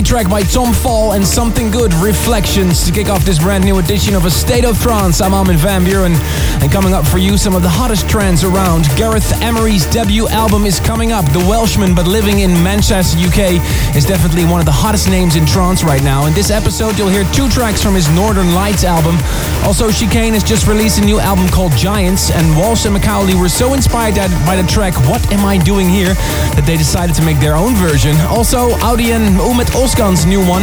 Great track by Tom Fall and Something Good Reflections to kick off this brand new edition of A State of Trance. I'm Armin van Buuren and coming up for you some of the hottest trends around. Gareth Emery's debut album is coming up. The Welshman, but living in Manchester, UK, is definitely one of the hottest names in trance right now. In this episode, you'll hear two tracks from his Northern Lights album. Also, Chicane has just released a new album called Giants, and Walsh and McAuley were so inspired by the track What Am I Doing Here that they decided to make their own version. Also, Audi and Ummet Ozcan's new one,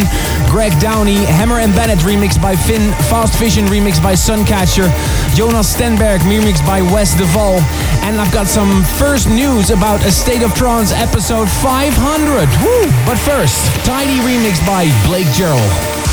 Greg Downey, Hammer and Bennett remixed by Finn, Fast Vision remixed by Suncatcher, Jonas Stenberg remixed by Wezz Devall, and I've got some first news about A State of Trance episode 500. Woo! But first, Tidy remixed by Blake Jarrell.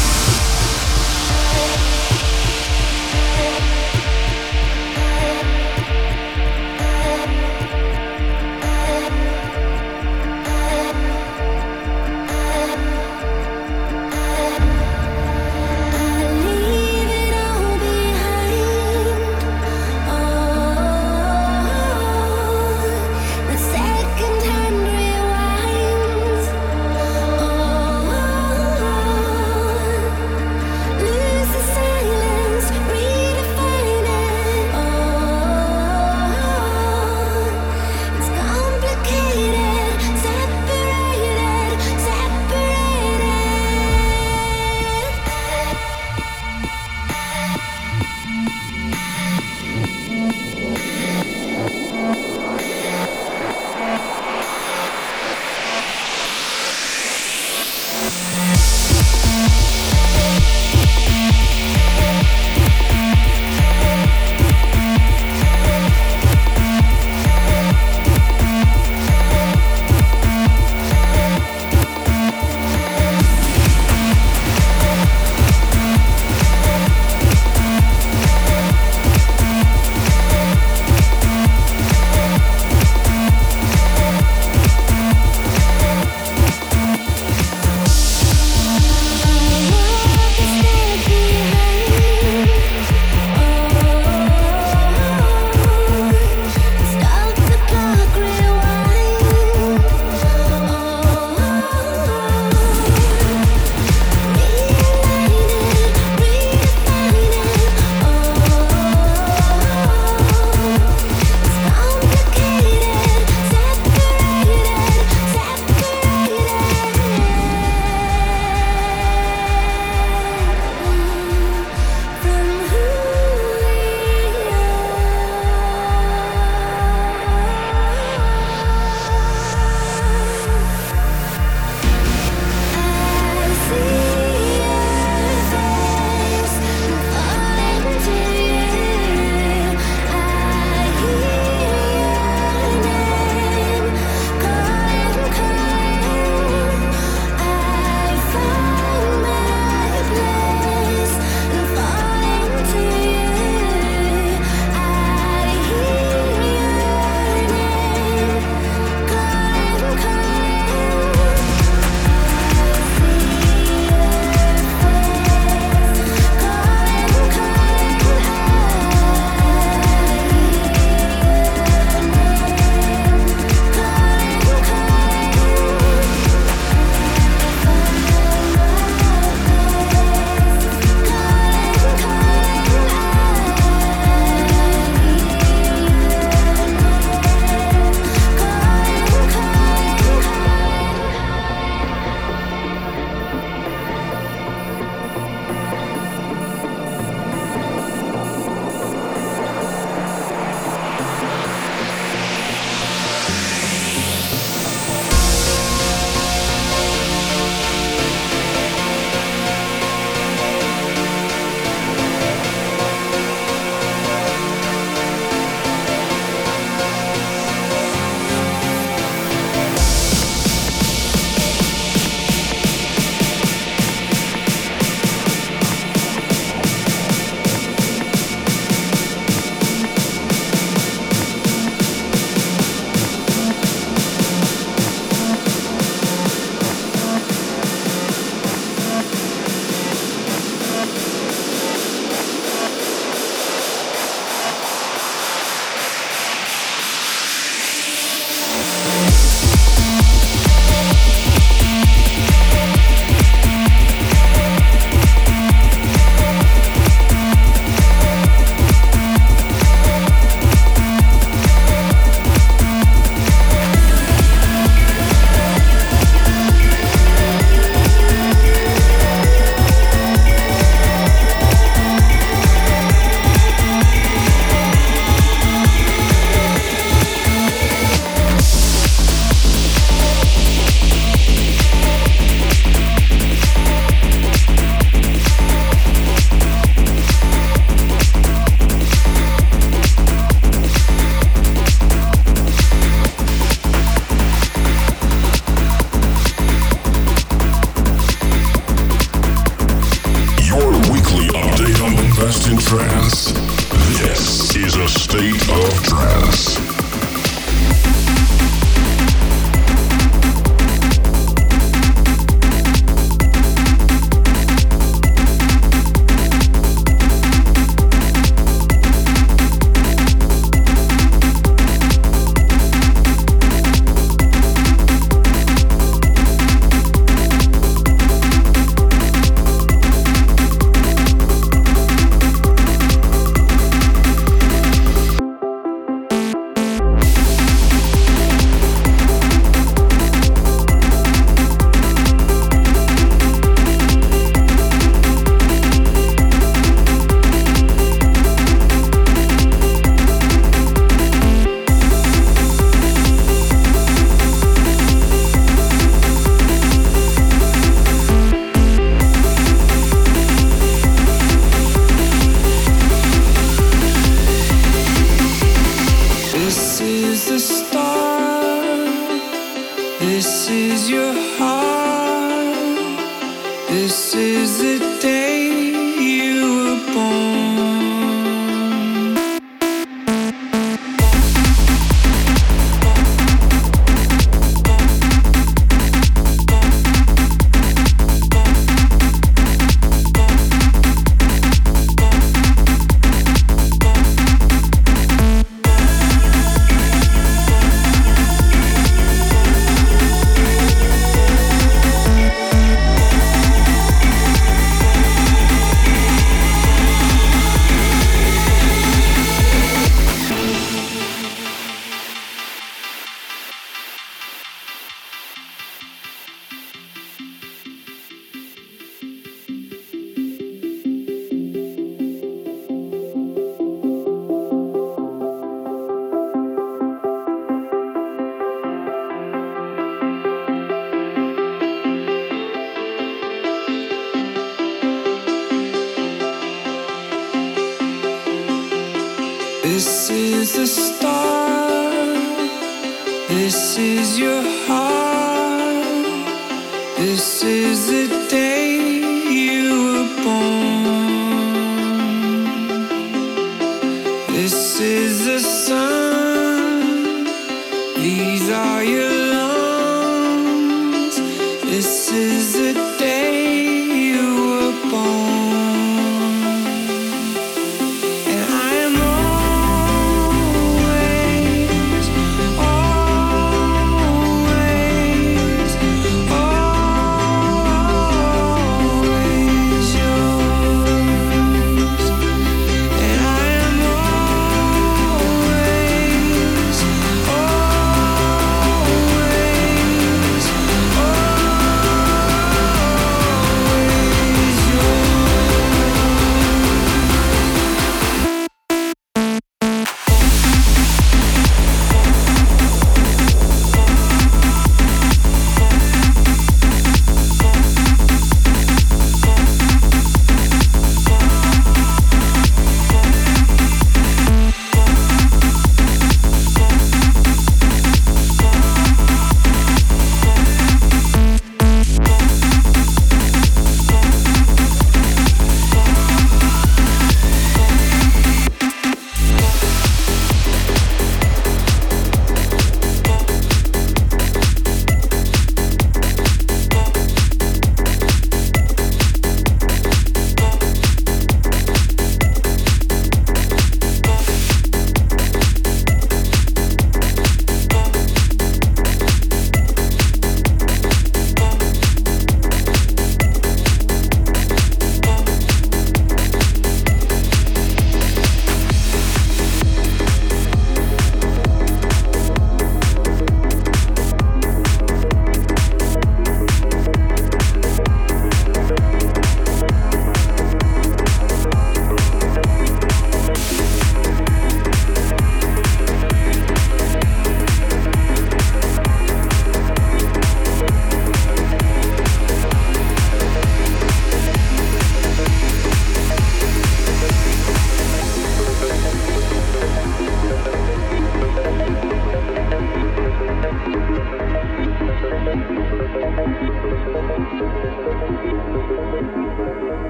this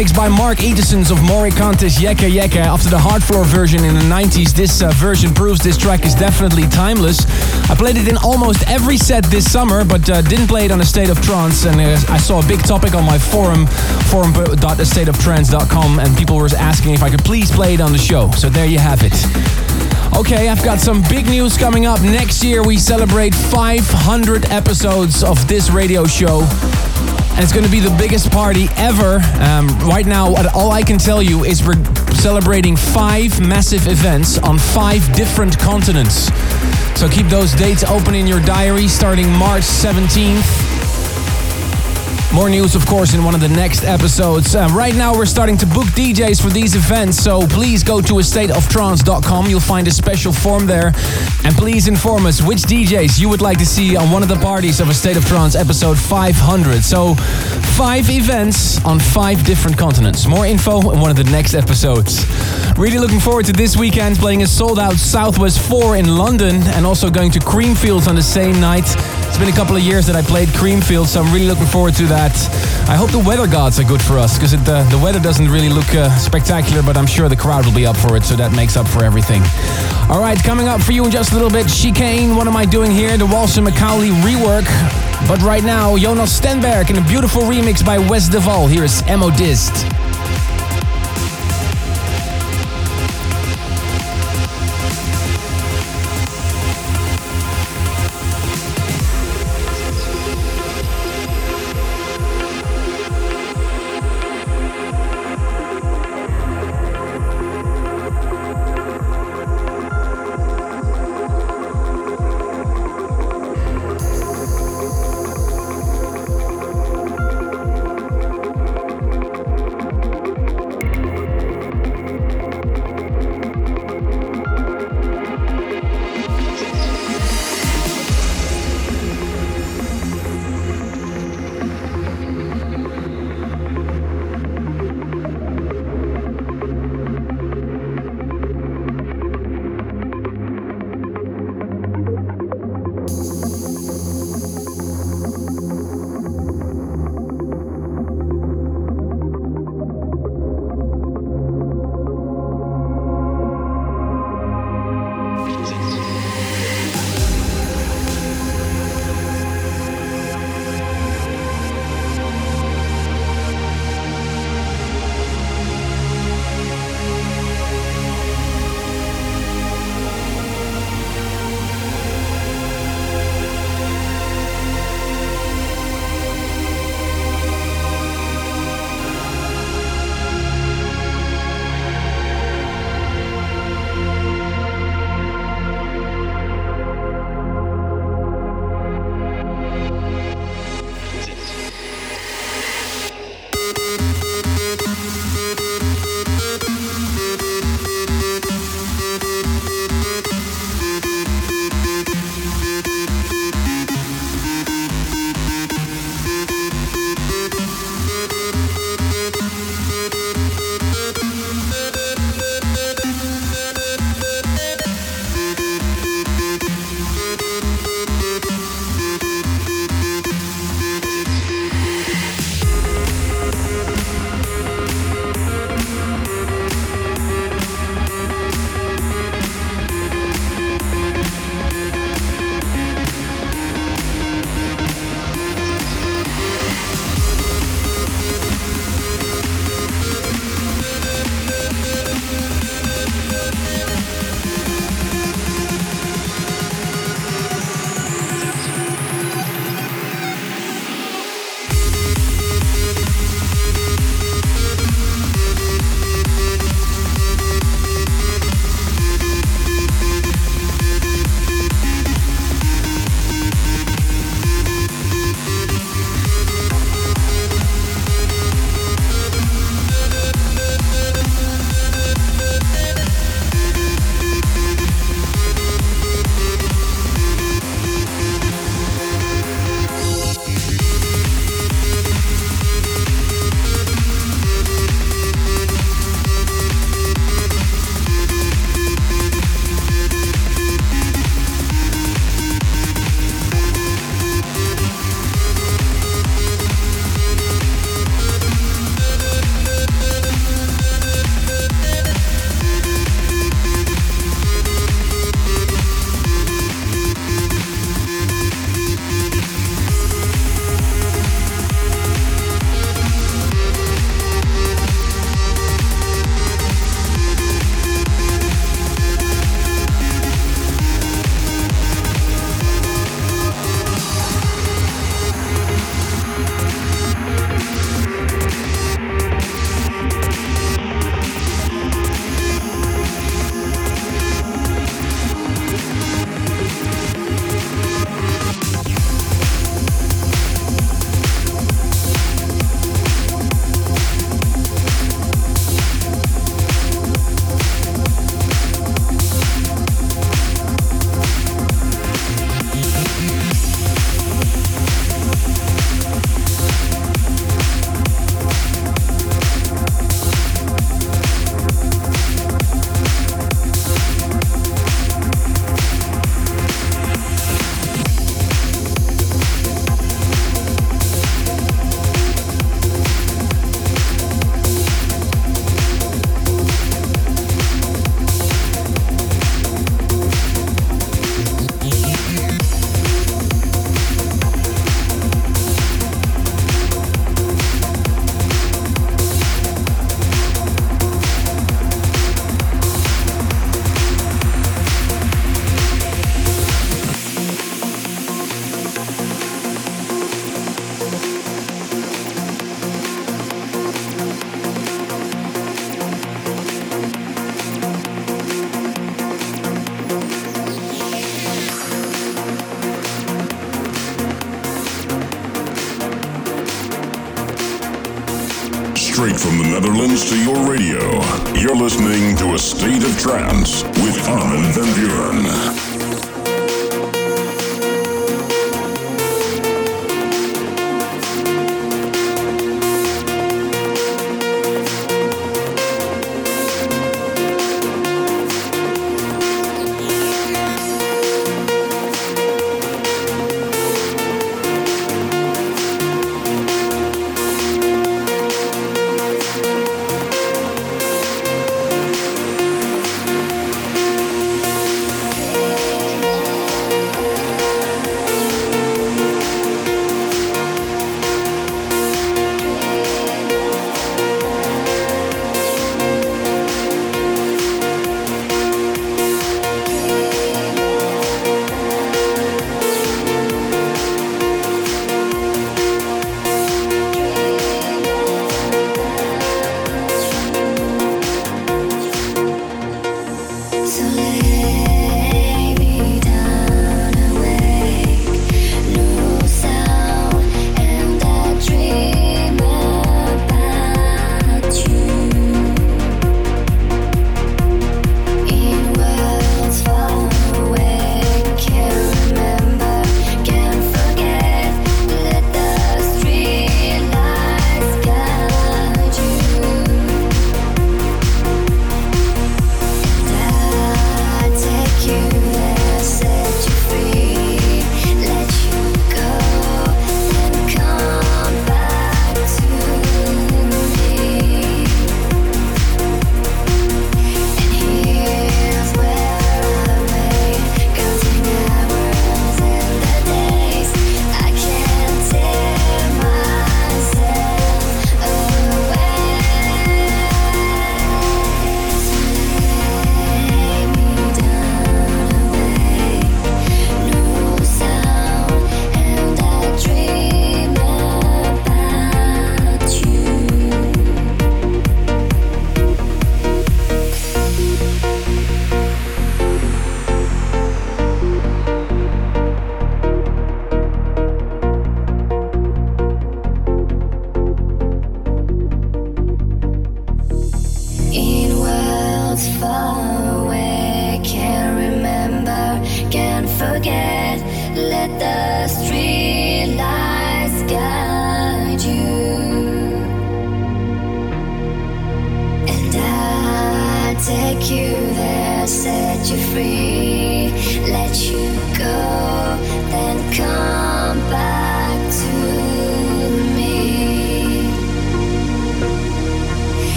remix by Mark Eteson's of Morikante's Yeke Yeke after the Hardfloor version in the 90s. This uh, version proves this track is definitely timeless. I played it in almost every set this summer, but uh, didn't play it on a State of Trance. And uh, I saw a big topic on my forum, forum.astateoftrance.com, and people were asking if I could please play it on the show. So there you have it. Okay, I've got some big news coming up. Next year, we celebrate 500 episodes of this radio show. And it's going to be the biggest party ever. Um, right now, all I can tell you is we're celebrating five massive events on five different continents. So keep those dates open in your diary starting March 17th. More news, of course, in one of the next episodes. Uh, right now, we're starting to book DJs for these events, so please go to astateoftrance.com. You'll find a special form there. And please inform us which DJs you would like to see on one of the parties of A State of Trance episode 500. So, five events on five different continents. More info in one of the next episodes. Really looking forward to this weekend playing a sold out Southwest 4 in London and also going to Creamfields on the same night. Been a couple of years that I played Creamfield, so I'm really looking forward to that. I hope the weather gods are good for us because uh, the weather doesn't really look uh, spectacular, but I'm sure the crowd will be up for it, so that makes up for everything. All right, coming up for you in just a little bit, Chicane. What am I doing here? The Walson McAuley rework. But right now, Jonas Stenberg in a beautiful remix by Wezz Devall. Here is Emodist.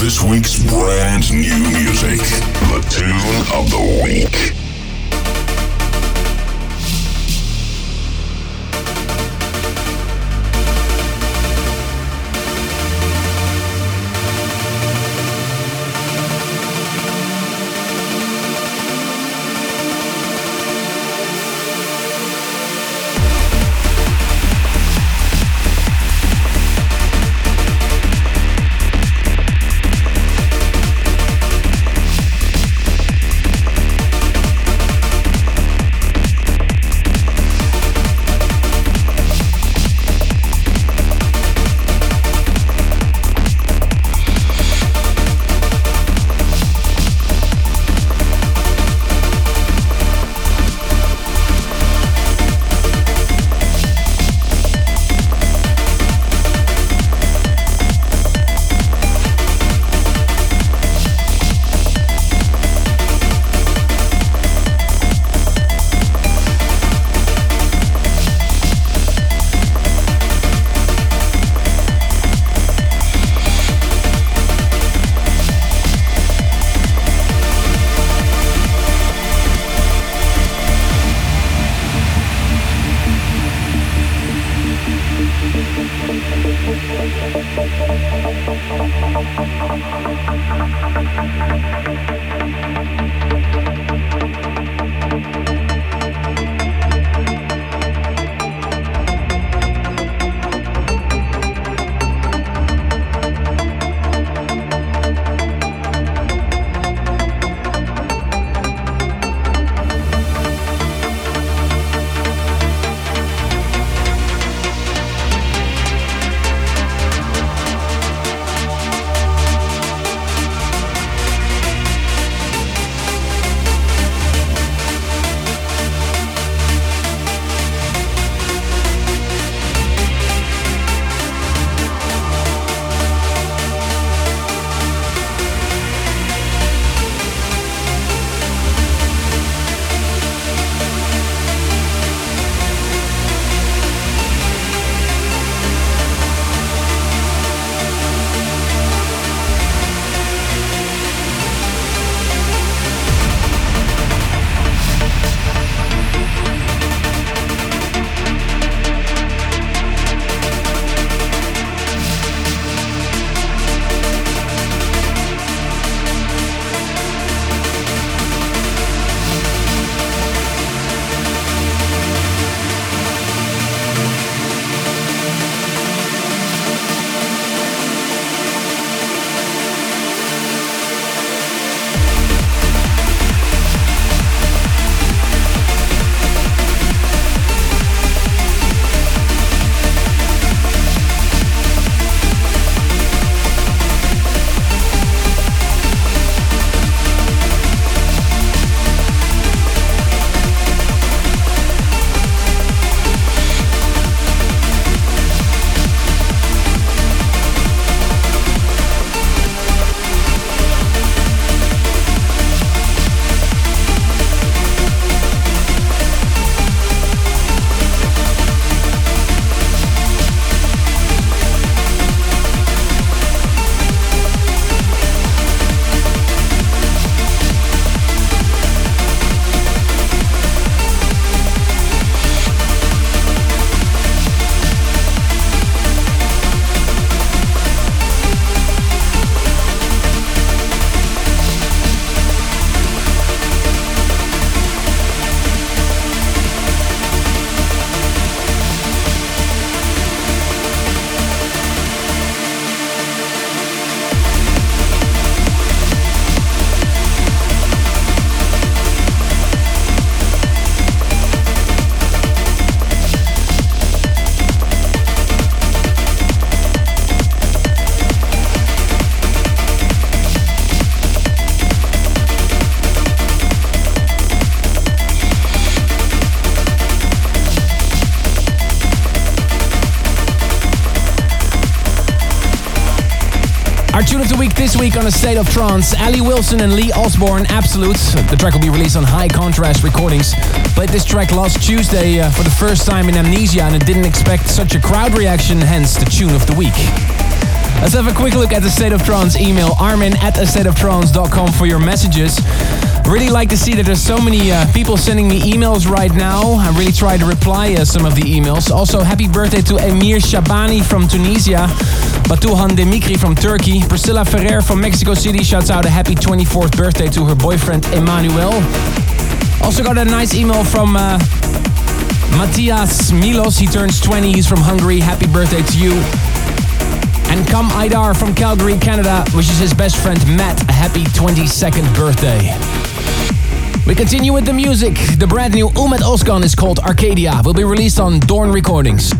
this week's brand new music, the tune of the week. week on A State of Trance, Ali Wilson and Lee Osborne, Absolutes. The track will be released on High Contrast Recordings. Played this track last Tuesday uh, for the first time in Amnesia and I didn't expect such a crowd reaction, hence the tune of the week. Let's have a quick look at the State of Trance email, armin at astateoftrance.com for your messages. Really like to see that there's so many uh, people sending me emails right now. I really try to reply uh, some of the emails. Also, happy birthday to Emir Shabani from Tunisia. Batuhan Demikri from Turkey. Priscilla Ferrer from Mexico City shouts out a happy 24th birthday to her boyfriend Emmanuel. Also got a nice email from uh, Matthias Milos. He turns 20. He's from Hungary. Happy birthday to you. And Kam Idar from Calgary, Canada, wishes his best friend Matt a happy 22nd birthday. We continue with the music. The brand new Umet Ozcan is called Arcadia. Will be released on Dorn Recordings.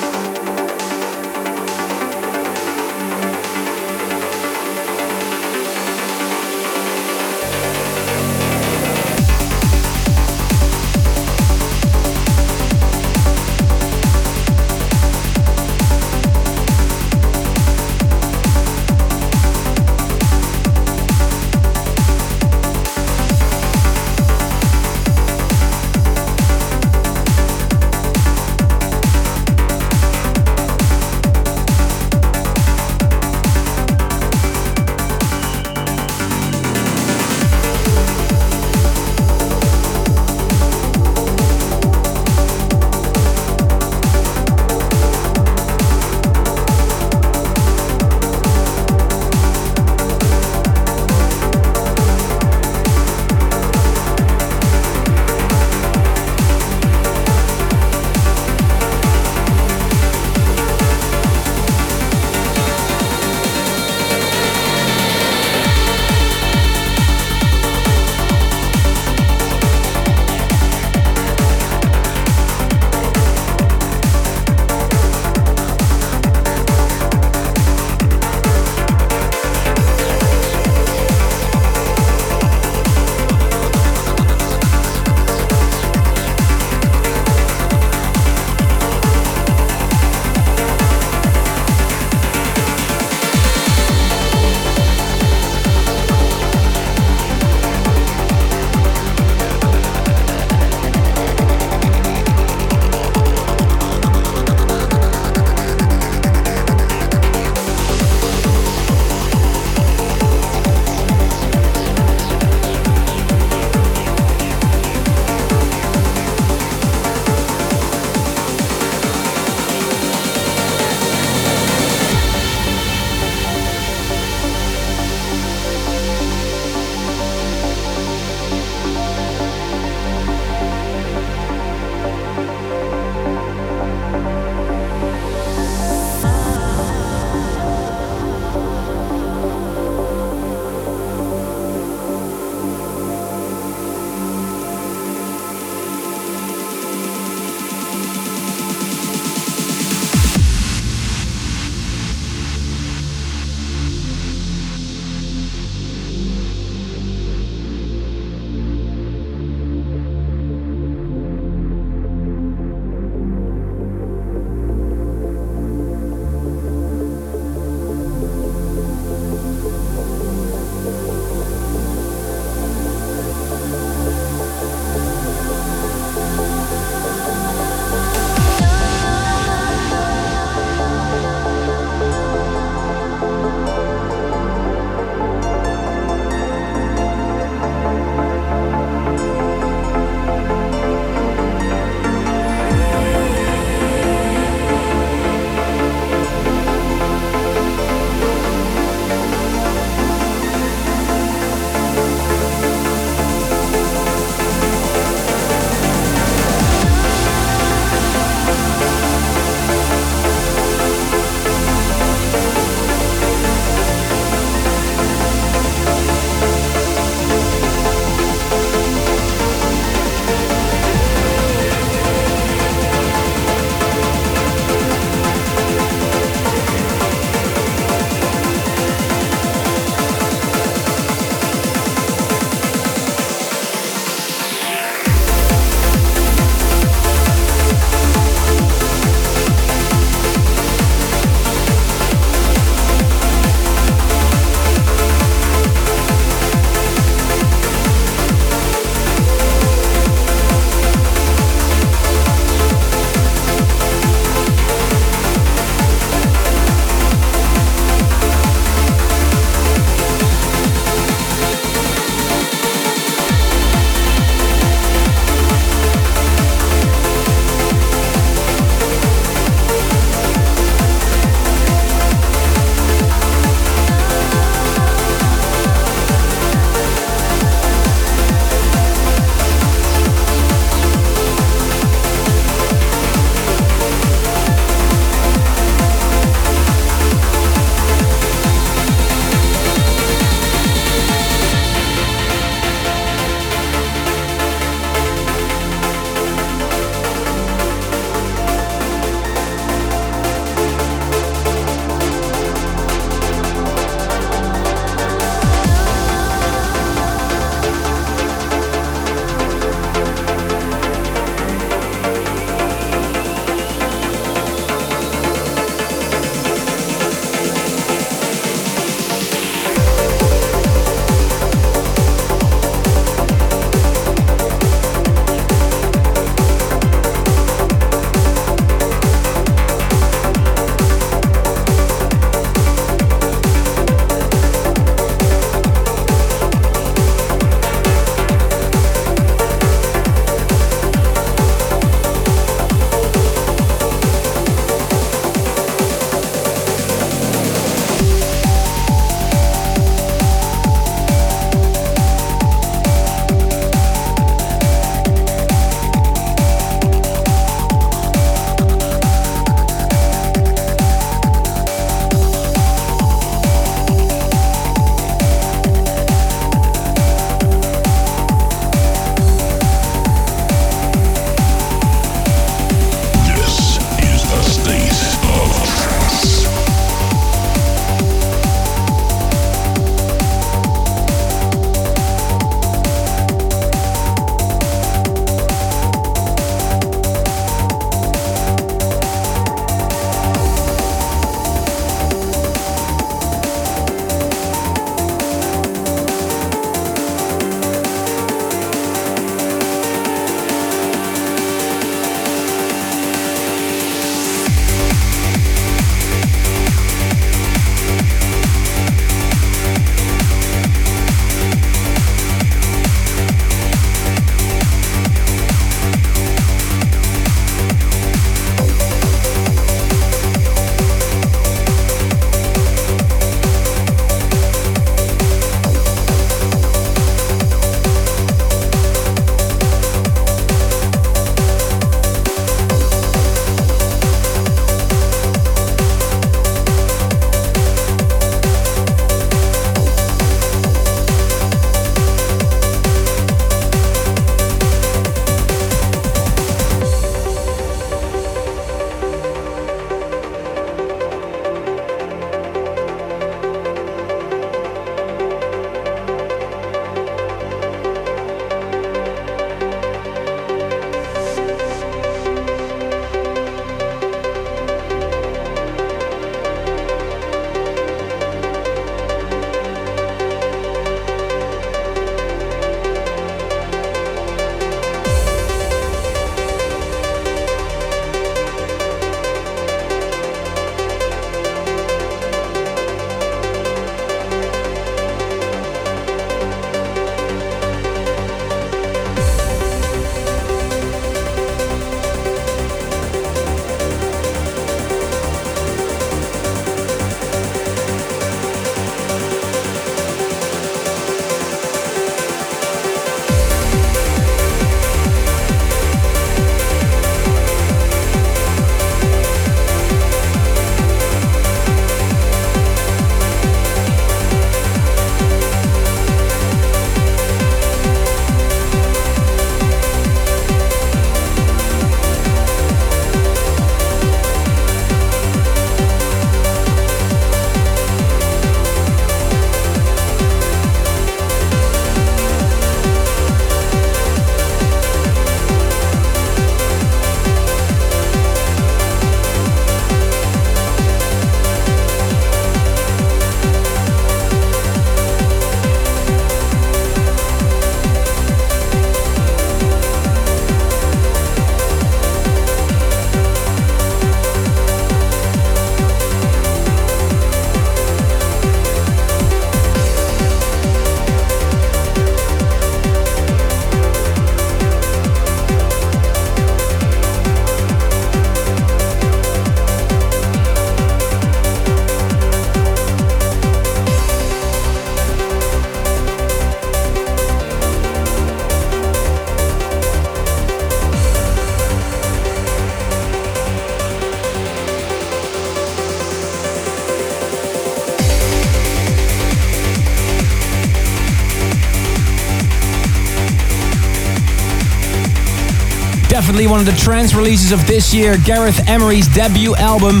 Of the trance releases of this year. Gareth Emery's debut album.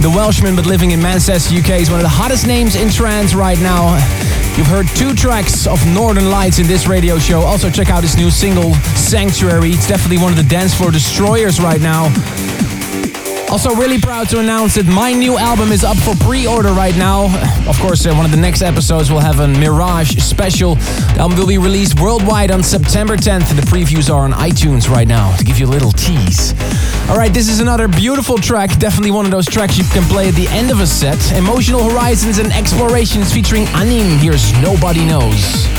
The Welshman, but living in Manchester, UK, is one of the hottest names in trance right now. You've heard two tracks of Northern Lights in this radio show. Also, check out his new single, Sanctuary. It's definitely one of the dance floor destroyers right now. Also, really proud to announce that my new album is up for pre order right now. Of course, uh, one of the next episodes will have a Mirage special. The album will be released worldwide on September 10th. The previews are on iTunes right now to give you a little tease. Alright, this is another beautiful track. Definitely one of those tracks you can play at the end of a set. Emotional Horizons and Explorations featuring Anin. Here's Nobody Knows.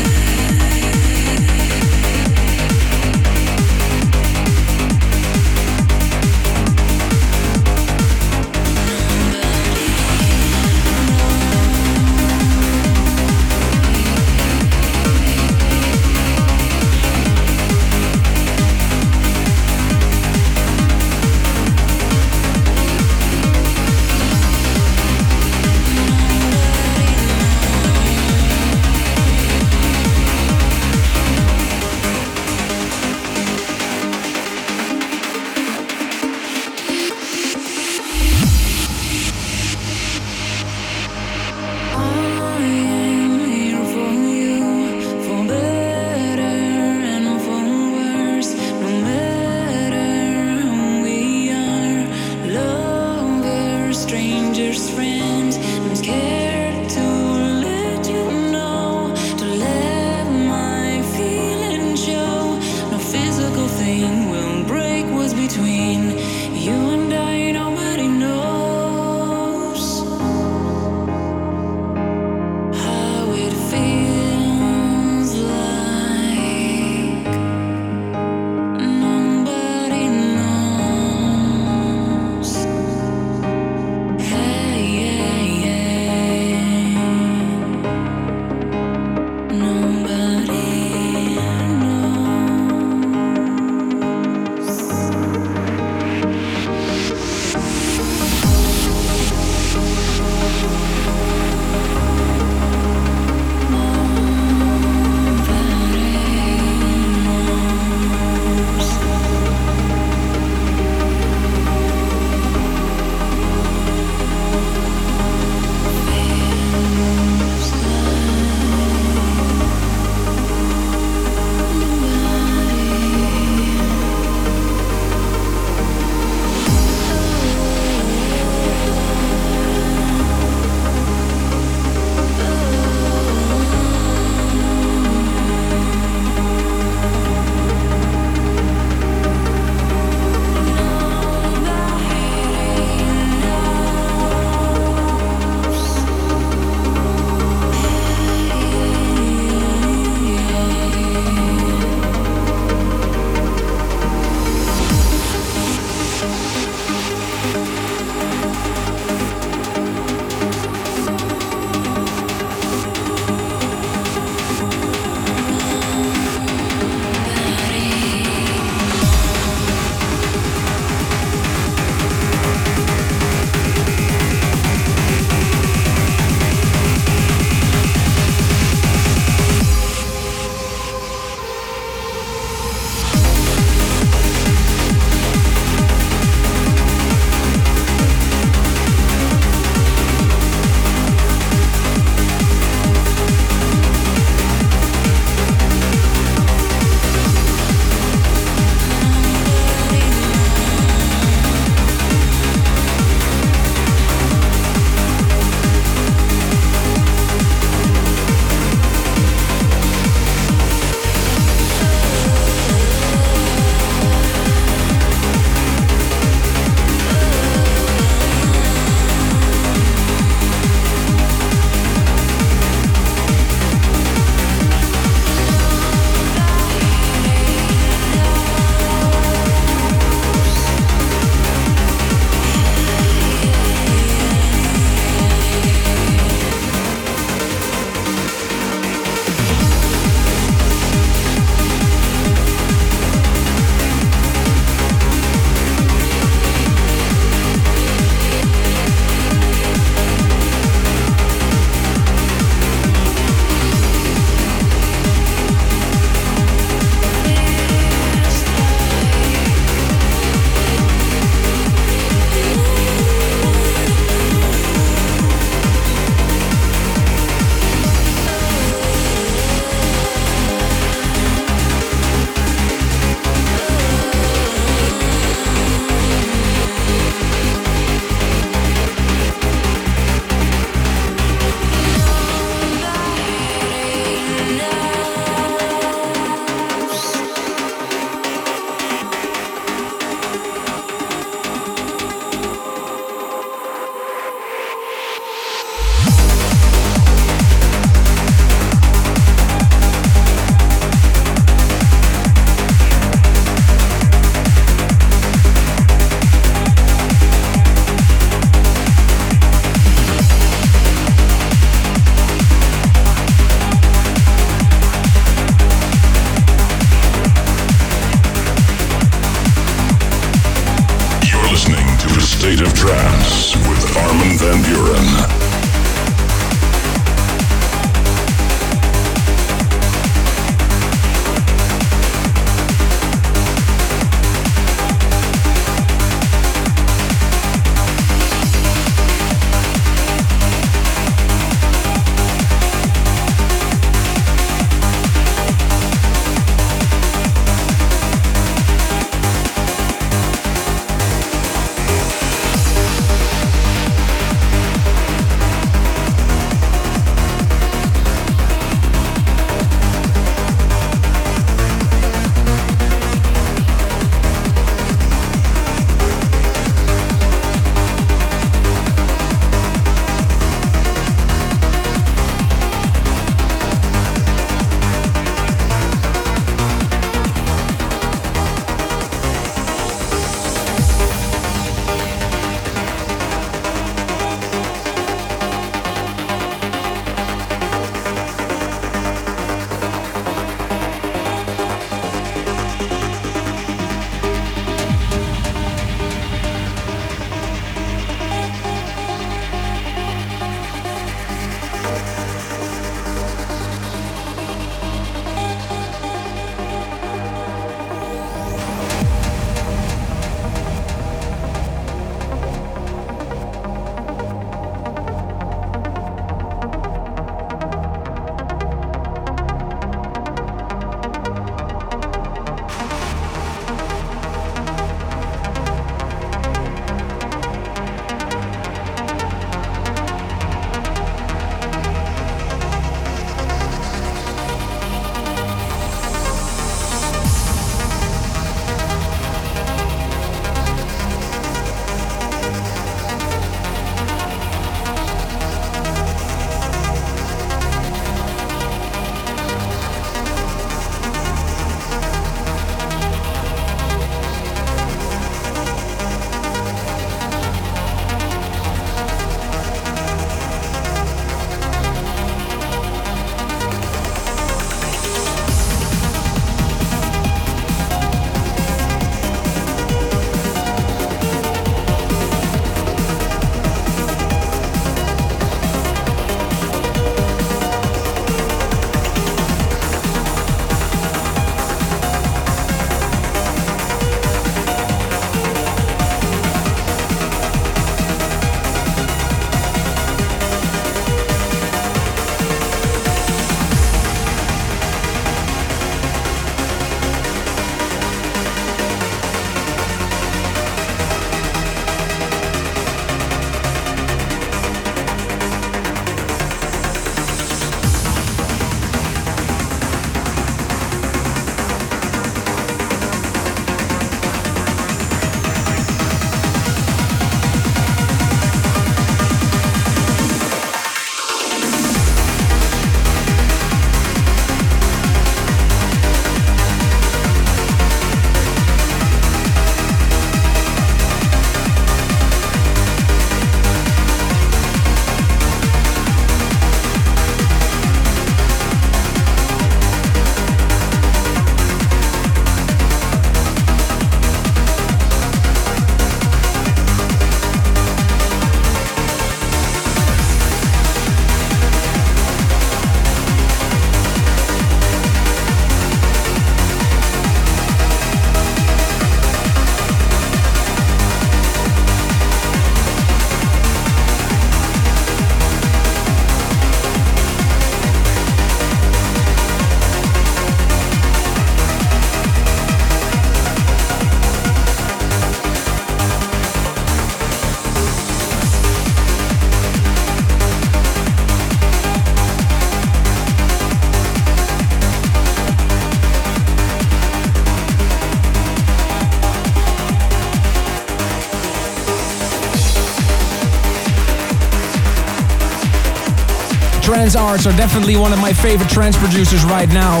Trance Arts are definitely one of my favorite trance producers right now.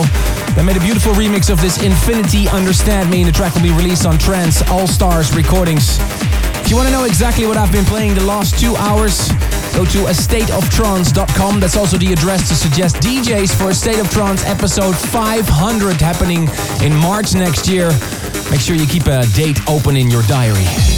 They made a beautiful remix of this Infinity Understand Me, and the track will be released on Trance All Stars Recordings. If you want to know exactly what I've been playing the last two hours, go to astateoftrance.com. That's also the address to suggest DJs for a State of Trance episode 500 happening in March next year. Make sure you keep a date open in your diary.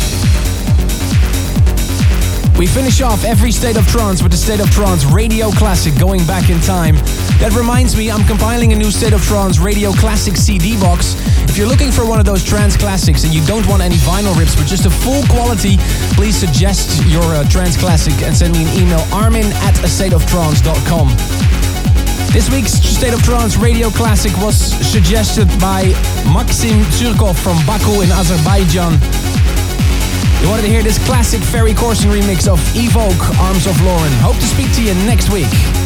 We finish off every State of Trance with the State of Trance Radio Classic going back in time. That reminds me, I'm compiling a new State of Trance Radio Classic CD box. If you're looking for one of those trance classics and you don't want any vinyl rips but just a full quality, please suggest your uh, trance classic and send me an email armin at astateoftrance.com. This week's State of Trance Radio Classic was suggested by Maxim Zurkov from Baku in Azerbaijan. You wanted to hear this classic Ferry Corsten remix of Evoke Arms of Loren. Hope to speak to you next week.